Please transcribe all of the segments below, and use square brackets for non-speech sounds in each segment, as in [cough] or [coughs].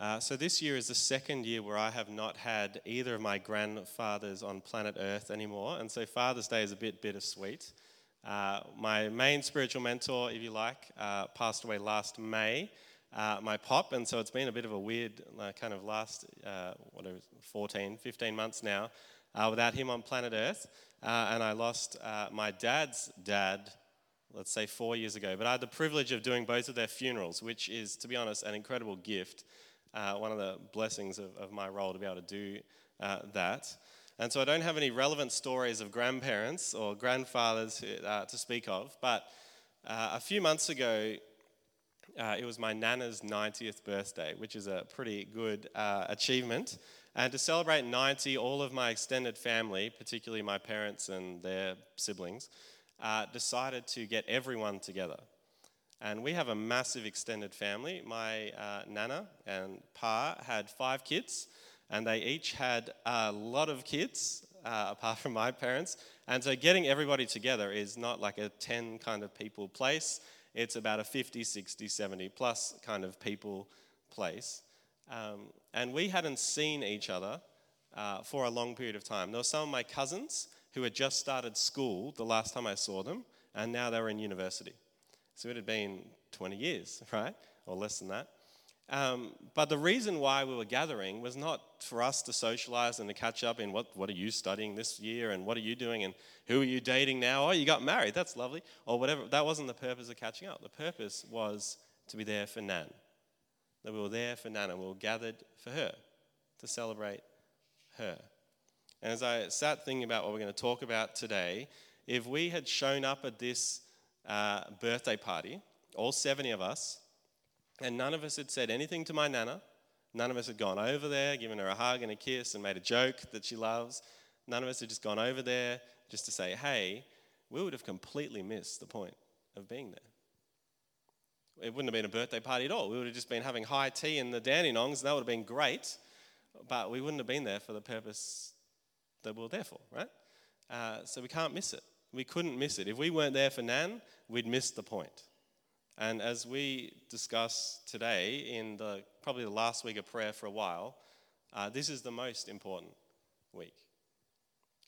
Uh, so this year is the second year where I have not had either of my grandfathers on planet Earth anymore, and so Father's Day is a bit bittersweet. Uh, my main spiritual mentor, if you like, uh, passed away last May, uh, my pop, and so it's been a bit of a weird kind of last, uh, whatever, 14, 15 months now without him on planet Earth. and I lost my dad's dad let's say four years ago. But I had the privilege of doing both of their funerals, which is, to be honest, an incredible gift uh, one of the blessings of, of, my role to be able to do uh, that. And so I don't have any relevant stories of grandparents or grandfathers uh, to speak of, but uh, a few months ago, uh, it was my nana's 90th birthday, which is a pretty good uh, achievement. And to celebrate 90, all of my extended family, particularly my parents and their siblings, decided to get everyone together. And we have a massive extended family. My uh, nana and pa had five kids, and they each had a lot of kids, uh, apart from my parents. And so getting everybody together is not like a 10 kind of people place, it's about a 50, 60, 70 plus kind of people place. Um, and we hadn't seen each other uh, for a long period of time. There were some of my cousins who had just started school the last time I saw them, and now they were in university. So it had been 20 years, [laughs] right? Or less than that. Um, but the reason why we were gathering was not for us to socialize and to catch up in what, what are you studying this year and what are you doing and who are you dating now? Oh, you got married, that's lovely. Or whatever. That wasn't the purpose of catching up. The purpose was to be there for Nan. That we were there for Nan and we were gathered for her to celebrate her. And as I sat thinking about what we're going to talk about today, if we had shown up at this uh, birthday party, all 70 of us, and none of us had said anything to my nana. None of us had gone over there, given her a hug and a kiss, and made a joke that she loves. None of us had just gone over there just to say, hey, we would have completely missed the point of being there. It wouldn't have been a birthday party at all. We would have just been having high tea in the Dandenongs, and that would have been great, but we wouldn't have been there for the purpose that we were there for, right? Uh, so we can't miss it. We couldn't miss it. If we weren't there for Nan, we'd miss the point. And as we discuss today, in the probably the last week of prayer for a while, uh, this is the most important week.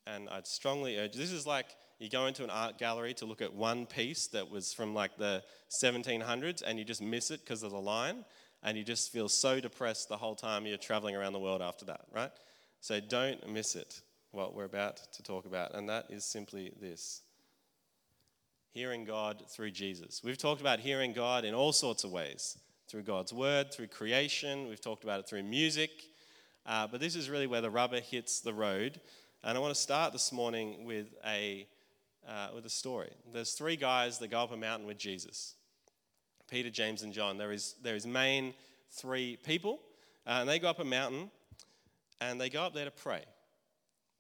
And I'd strongly urge this is like you go into an art gallery to look at one piece that was from like the 1700s and you just miss it because of the line and you just feel so depressed the whole time you're traveling around the world after that, right? So don't miss it what we're about to talk about, and that is simply this hearing God through Jesus. We've talked about hearing God in all sorts of ways through God's word, through creation, we've talked about it through music, uh, but this is really where the rubber hits the road. And I want to start this morning with a, uh, with a story. There's three guys that go up a mountain with Jesus Peter, James, and John. There is, there is main three people, uh, and they go up a mountain and they go up there to pray.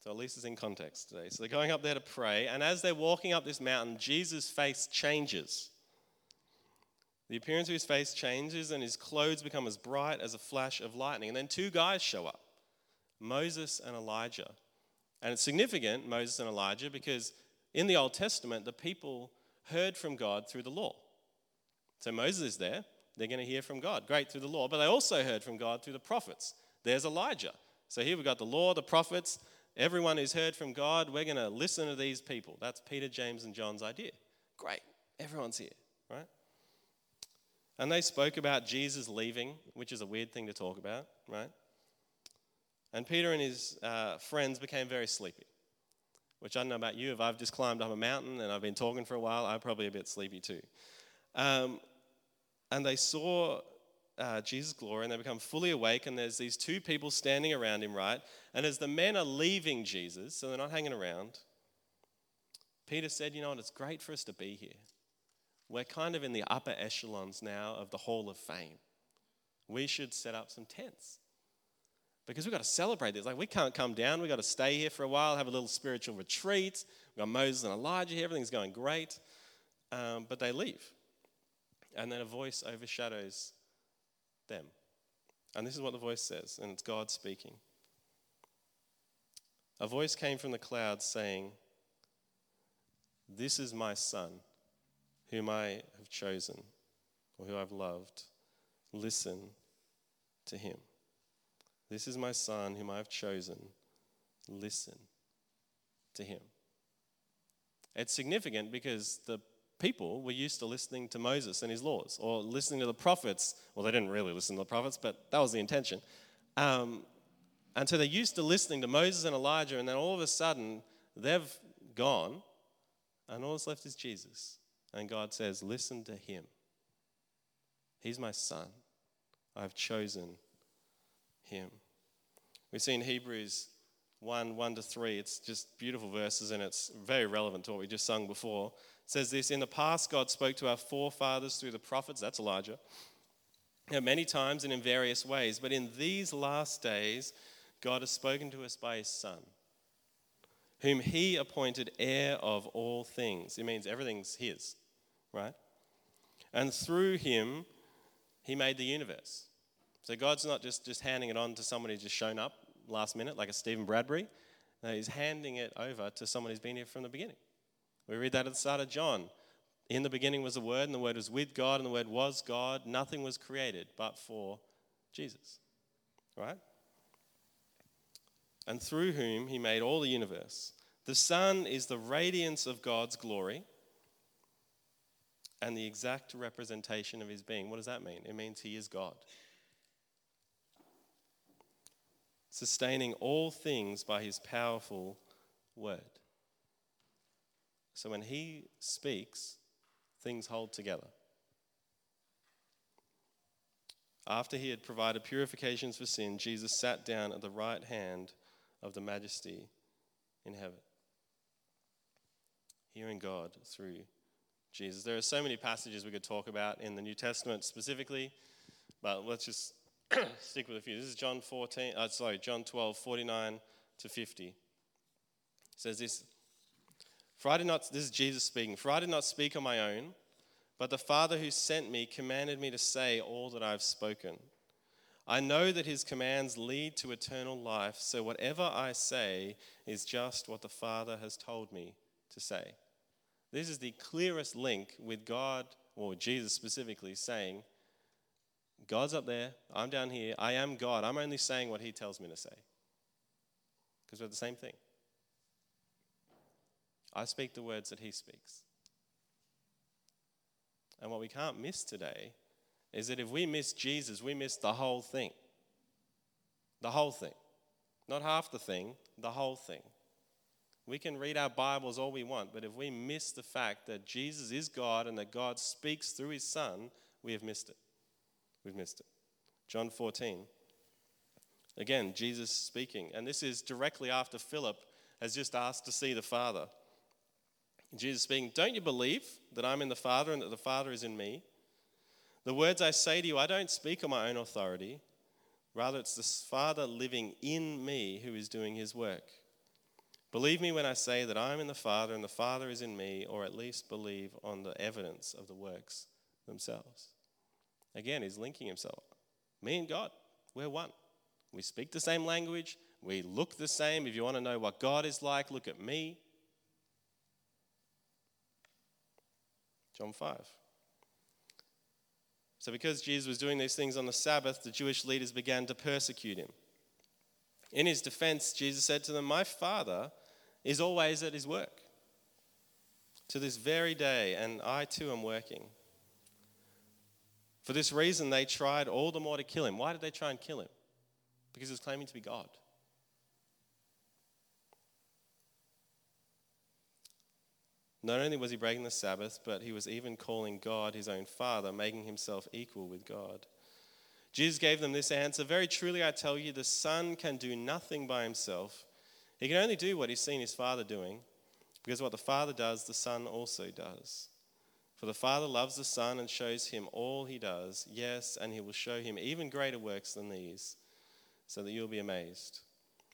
So at least it's in context today. So they're going up there to pray, and as they're walking up this mountain, Jesus' face changes. The appearance of his face changes, and his clothes become as bright as a flash of lightning. And then two guys show up Moses and Elijah. And it's significant, Moses and Elijah, because in the Old Testament, the people heard from God through the law. So Moses is there, they're going to hear from God, great through the law, but they also heard from God through the prophets. There's Elijah. So here we've got the law, the prophets, Everyone who's heard from God, we're going to listen to these people. That's Peter, James, and John's idea. Great. Everyone's here, right? And they spoke about Jesus leaving, which is a weird thing to talk about, right? And Peter and his uh, friends became very sleepy, which I don't know about you. If I've just climbed up a mountain and I've been talking for a while, I'm probably a bit sleepy too. Um, and they saw uh, Jesus' glory and they become fully awake, and there's these two people standing around him, right? And as the men are leaving Jesus, so they're not hanging around, Peter said, You know what? It's great for us to be here. We're kind of in the upper echelons now of the Hall of Fame. We should set up some tents because we've got to celebrate this. Like, we can't come down. We've got to stay here for a while, have a little spiritual retreat. We've got Moses and Elijah here. Everything's going great. Um, but they leave. And then a voice overshadows them. And this is what the voice says, and it's God speaking. A voice came from the clouds saying, This is my son, whom I have chosen, or who I've loved. Listen to him. This is my son whom I have chosen. Listen to him. It's significant because the people were used to listening to Moses and his laws or listening to the prophets. Well, they didn't really listen to the prophets, but that was the intention. Um, and so they're used to listening to Moses and Elijah, and then all of a sudden they've gone, and all that's left is Jesus. And God says, Listen to him. He's my son. I've chosen him. We see in Hebrews 1 1 to 3, it's just beautiful verses and it's very relevant to what we just sung before. Says this In the past, God spoke to our forefathers through the prophets, that's Elijah, many times and in various ways. But in these last days, God has spoken to us by his Son, whom he appointed heir of all things. It means everything's his, right? And through him, he made the universe. So God's not just, just handing it on to someone who's just shown up last minute, like a Steven Bradbury. No, he's handing it over to someone who's been here from the beginning. We read that at the start of John. In the beginning was the Word, and the Word was with God, and the Word was God. Nothing was created but for Jesus. Right? And through whom he made all the universe. The Son is the radiance of God's glory and the exact representation of his being. What does that mean? It means he is God. Sustaining all things by his powerful word. So when he speaks, things hold together. After he had provided purifications for sin, Jesus sat down at the right hand of the majesty in heaven. Hearing God through Jesus. There are so many passages we could talk about in the New Testament specifically, but let's just [coughs] stick with a few. This is John 14, uh, sorry, John 12, 49 to 50. It says this For I did not, this is Jesus speaking, for I did not speak on my own, but the Father who sent me commanded me to say all that I have spoken. I know that his commands lead to eternal life, so whatever I say is just what the Father has told me to say. This is the clearest link with God, or Jesus specifically, saying, God's up there, I'm down here, I am God. I'm only saying what he tells me to say. Because we're the same thing. I speak the words that he speaks. And what we can't miss today is that if we miss Jesus, we miss the whole thing. The whole thing. Not half the thing, the whole thing. We can read our Bibles all we want, but if we miss the fact that Jesus is God and that God speaks through his Son, we have missed it. We've missed it. John 14. Again, Jesus speaking. And this is directly after Philip has just asked to see the Father. Jesus speaking, Don't you believe that I'm in the Father and that the Father is in me? The words I say to you, I don't speak on my own authority. Rather, it's the Father living in me who is doing his work. Believe me when I say that I am in the Father and the Father is in me, or at least believe on the evidence of the works themselves. Again, he's linking himself. Me and God, we're one. We speak the same language, we look the same. If you want to know what God is like, look at me. John 5. So, because Jesus was doing these things on the Sabbath, the Jewish leaders began to persecute him. In his defense, Jesus said to them, My Father is always at his work to this very day, and I too am working. For this reason, they tried all the more to kill him. Why did they try and kill him? Because he was claiming to be God. Not only was he breaking the Sabbath, but he was even calling God his own Father, making himself equal with God. Jesus gave them this answer Very truly, I tell you, the Son can do nothing by himself. He can only do what he's seen his Father doing, because what the Father does, the Son also does. For the Father loves the Son and shows him all he does, yes, and he will show him even greater works than these, so that you'll be amazed.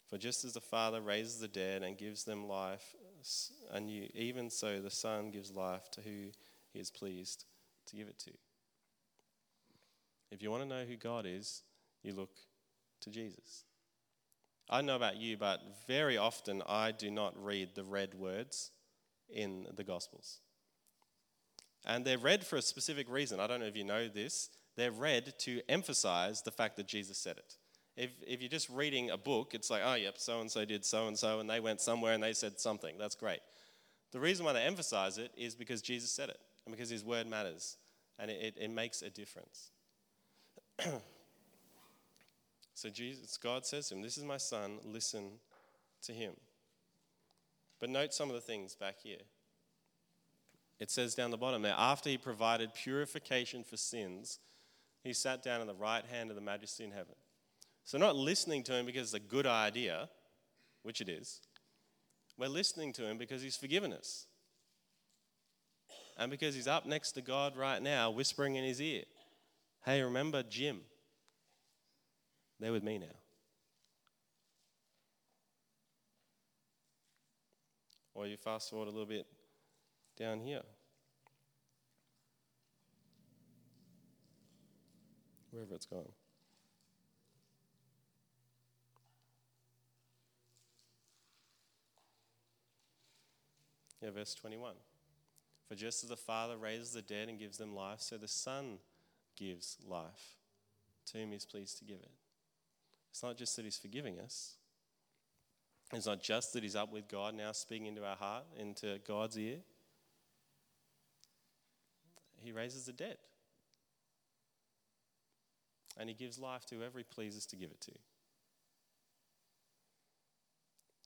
For just as the Father raises the dead and gives them life, and you, even so the Son gives life to who he is pleased to give it to. If you want to know who God is, you look to Jesus. I don't know about you, but very often I do not read the red words in the Gospels. And they're red for a specific reason. I don't know if you know this, they're red to emphasize the fact that Jesus said it. If, if you're just reading a book, it's like, oh, yep, so and so did so and so, and they went somewhere and they said something. That's great. The reason why they emphasize it is because Jesus said it and because his word matters and it, it, it makes a difference. [clears throat] so Jesus, God says to him, This is my son, listen to him. But note some of the things back here. It says down the bottom there, after he provided purification for sins, he sat down at the right hand of the majesty in heaven. So, not listening to him because it's a good idea, which it is. We're listening to him because he's forgiven us. And because he's up next to God right now, whispering in his ear, Hey, remember Jim? They're with me now. Or you fast forward a little bit down here. Wherever it's gone. Yeah, verse 21. For just as the Father raises the dead and gives them life, so the Son gives life to whom He's pleased to give it. It's not just that He's forgiving us, it's not just that He's up with God now speaking into our heart, into God's ear. He raises the dead. And He gives life to whoever He pleases to give it to.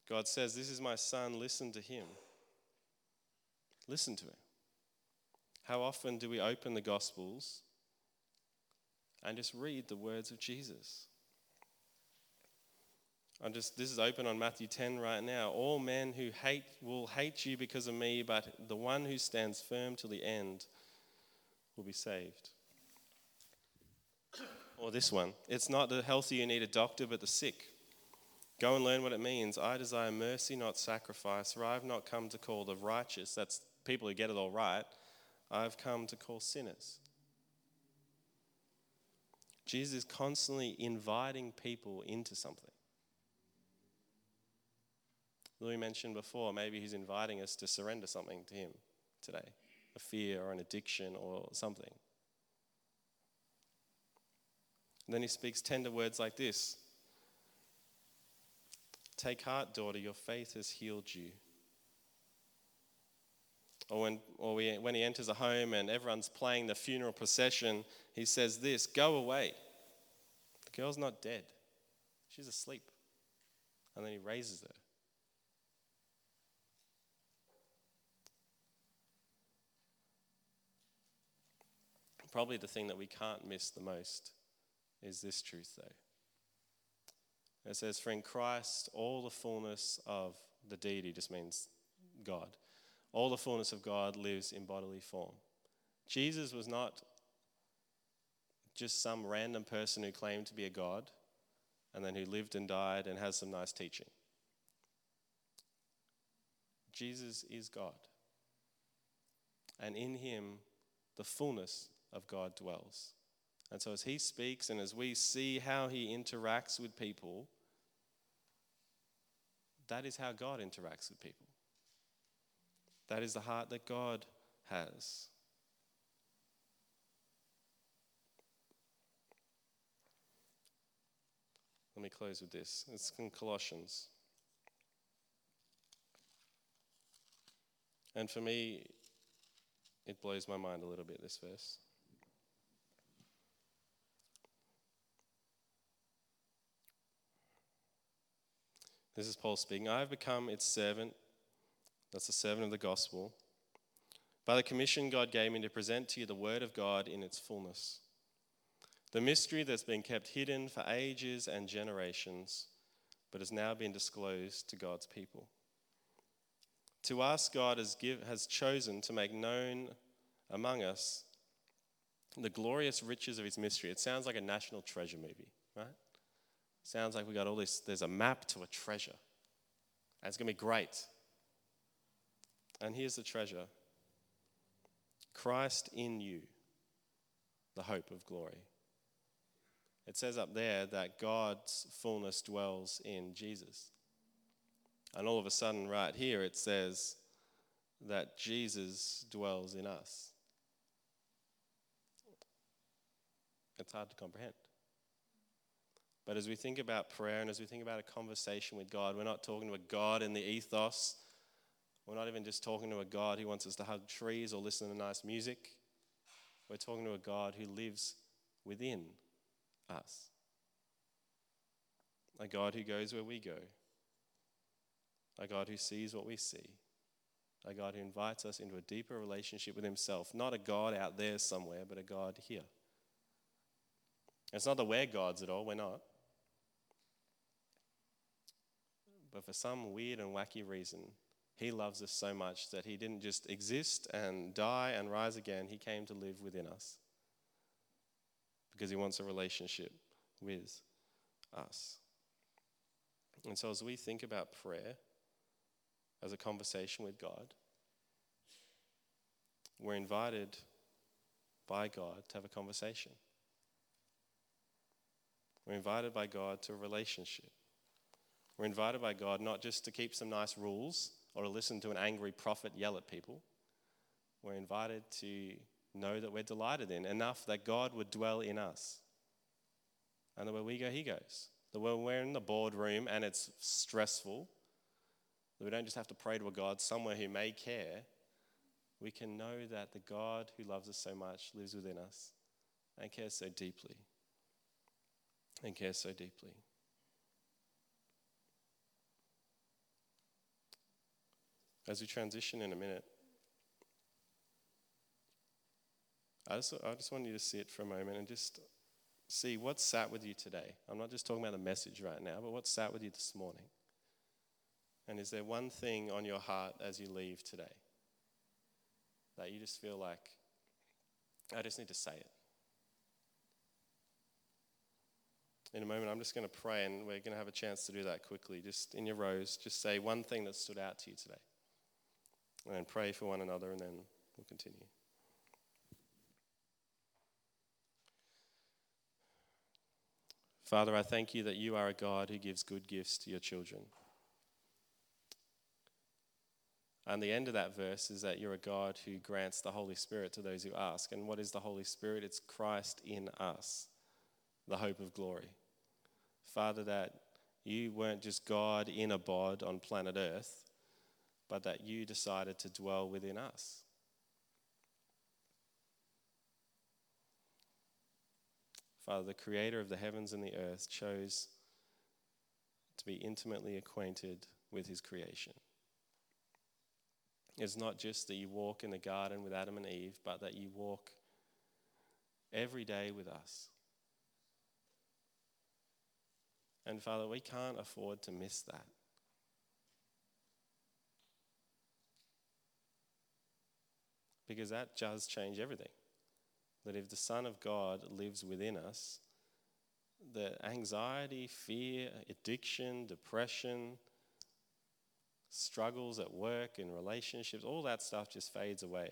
God says, This is my Son, listen to Him. Listen to him. How often do we open the Gospels and just read the words of Jesus? I'm just this is open on Matthew 10 right now. All men who hate will hate you because of me, but the one who stands firm till the end will be saved. Or this one. It's not the healthy who need a doctor, but the sick. Go and learn what it means. I desire mercy, not sacrifice, for I have not come to call the righteous, that's people who get it all right, I've come to call sinners. Jesus is constantly inviting people into something. Louis mentioned before, maybe he's inviting us to surrender something to him today a fear or an addiction or something. And then he speaks tender words like this Take heart, daughter, your faith has healed you. Or when, or we, when he enters a home and everyone's playing the funeral procession, he says this Go away. The girl's not dead, she's asleep. And then he raises her. Probably the thing that we can't miss the most is this truth, though. It says, For in Christ all the fullness of the deity just means God all the fullness of God lives in bodily form. Jesus was not just some random person who claimed to be a God and then who lived and died and has some nice teaching. Jesus is God. And in him, the fullness of God dwells. And so, as he speaks and as we see how he interacts with people, that is how God interacts with people. That is the heart that God has. Let me close with this. It's in Colossians. And for me, it blows my mind a little bit, this verse. This is Paul speaking. I have become its servant that's the servant of the gospel. By the commission God gave me to present to you the word of God in its fullness. The mystery that's been kept hidden for ages and generations, but has now been disclosed to God's people. To us, God has, give, has chosen to make known among us the glorious riches of his mystery. It sounds like a national treasure movie, right? Sounds like we got all this, there's a map to a treasure. And it's going to be great. And here's the treasure Christ in you, the hope of glory. It says up there that God's fullness dwells in Jesus. And all of a sudden, right here, it says that Jesus dwells in us. It's hard to comprehend. But as we think about prayer and as we think about a conversation with God, we're not talking to a God in the ethos. We're not even just talking to a God who wants us to hug trees or listen to nice music. We're talking to a God who lives within us. A God who goes where we go. A God who sees what we see. A God who invites us into a deeper relationship with Himself. Not a God out there somewhere, but a God here. It's not that we're gods at all, we're not. But for some weird and wacky reason, He loves us so much that He didn't just exist and die and rise again, He came to live within us because He wants a relationship with us. And so, as we think about prayer as a conversation with God, we're invited by God to have a conversation. We're invited by God to a relationship. We're invited by God not just to keep some nice rules or to listen to an angry prophet yell at people. We're invited to know that we're delighted in enough that God would dwell in us. And that where we go, He goes. That when we're in the boardroom and it's stressful, that we don't just have to pray to a God somewhere who may care. We can know that the God who loves us so much lives within us and cares so deeply. And cares so deeply. As we transition in a minute, I just, I just want you to sit for a moment and just see what's sat with you today. I'm not just talking about the message right now, but what's sat with you this morning. And is there one thing on your heart as you leave today that you just feel like, I just need to say it? In a moment, I'm just going to pray and we're going to have a chance to do that quickly. Just in your rows, just say one thing that stood out to you today. And pray for one another and then we'll continue. Father, I thank you that you are a God who gives good gifts to your children. And the end of that verse is that you're a God who grants the Holy Spirit to those who ask. And what is the Holy Spirit? It's Christ in us, the hope of glory. Father, that you weren't just God in a bod on planet Earth, but that you decided to dwell within us. Father, the creator of the heavens and the earth chose to be intimately acquainted with his creation. It's not just that you walk in the garden with Adam and Eve, but that you walk every day with us. And Father, we can't afford to miss that. Because that does change everything that if the Son of God lives within us, the anxiety, fear, addiction, depression, struggles at work and relationships, all that stuff just fades away.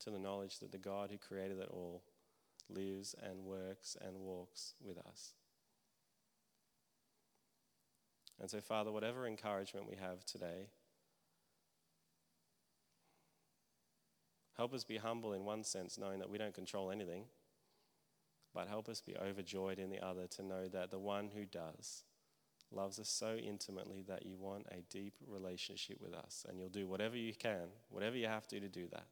To the knowledge that the God who created it all lives and works and walks with us. And so, Father, whatever encouragement we have today, Help us be humble in one sense, knowing that we don't control anything, but help us be overjoyed in the other to know that the one who does loves us so intimately that you want a deep relationship with us. And you'll do whatever you can, whatever you have to to do that,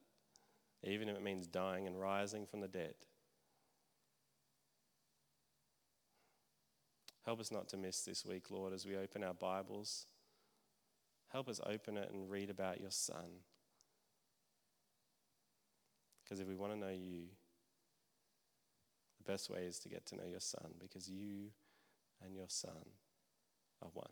even if it means dying and rising from the dead. Help us not to miss this week, Lord, as we open our Bibles. Help us open it and read about your Son. Because if we want to know you, the best way is to get to know your Son because you and your Son are one.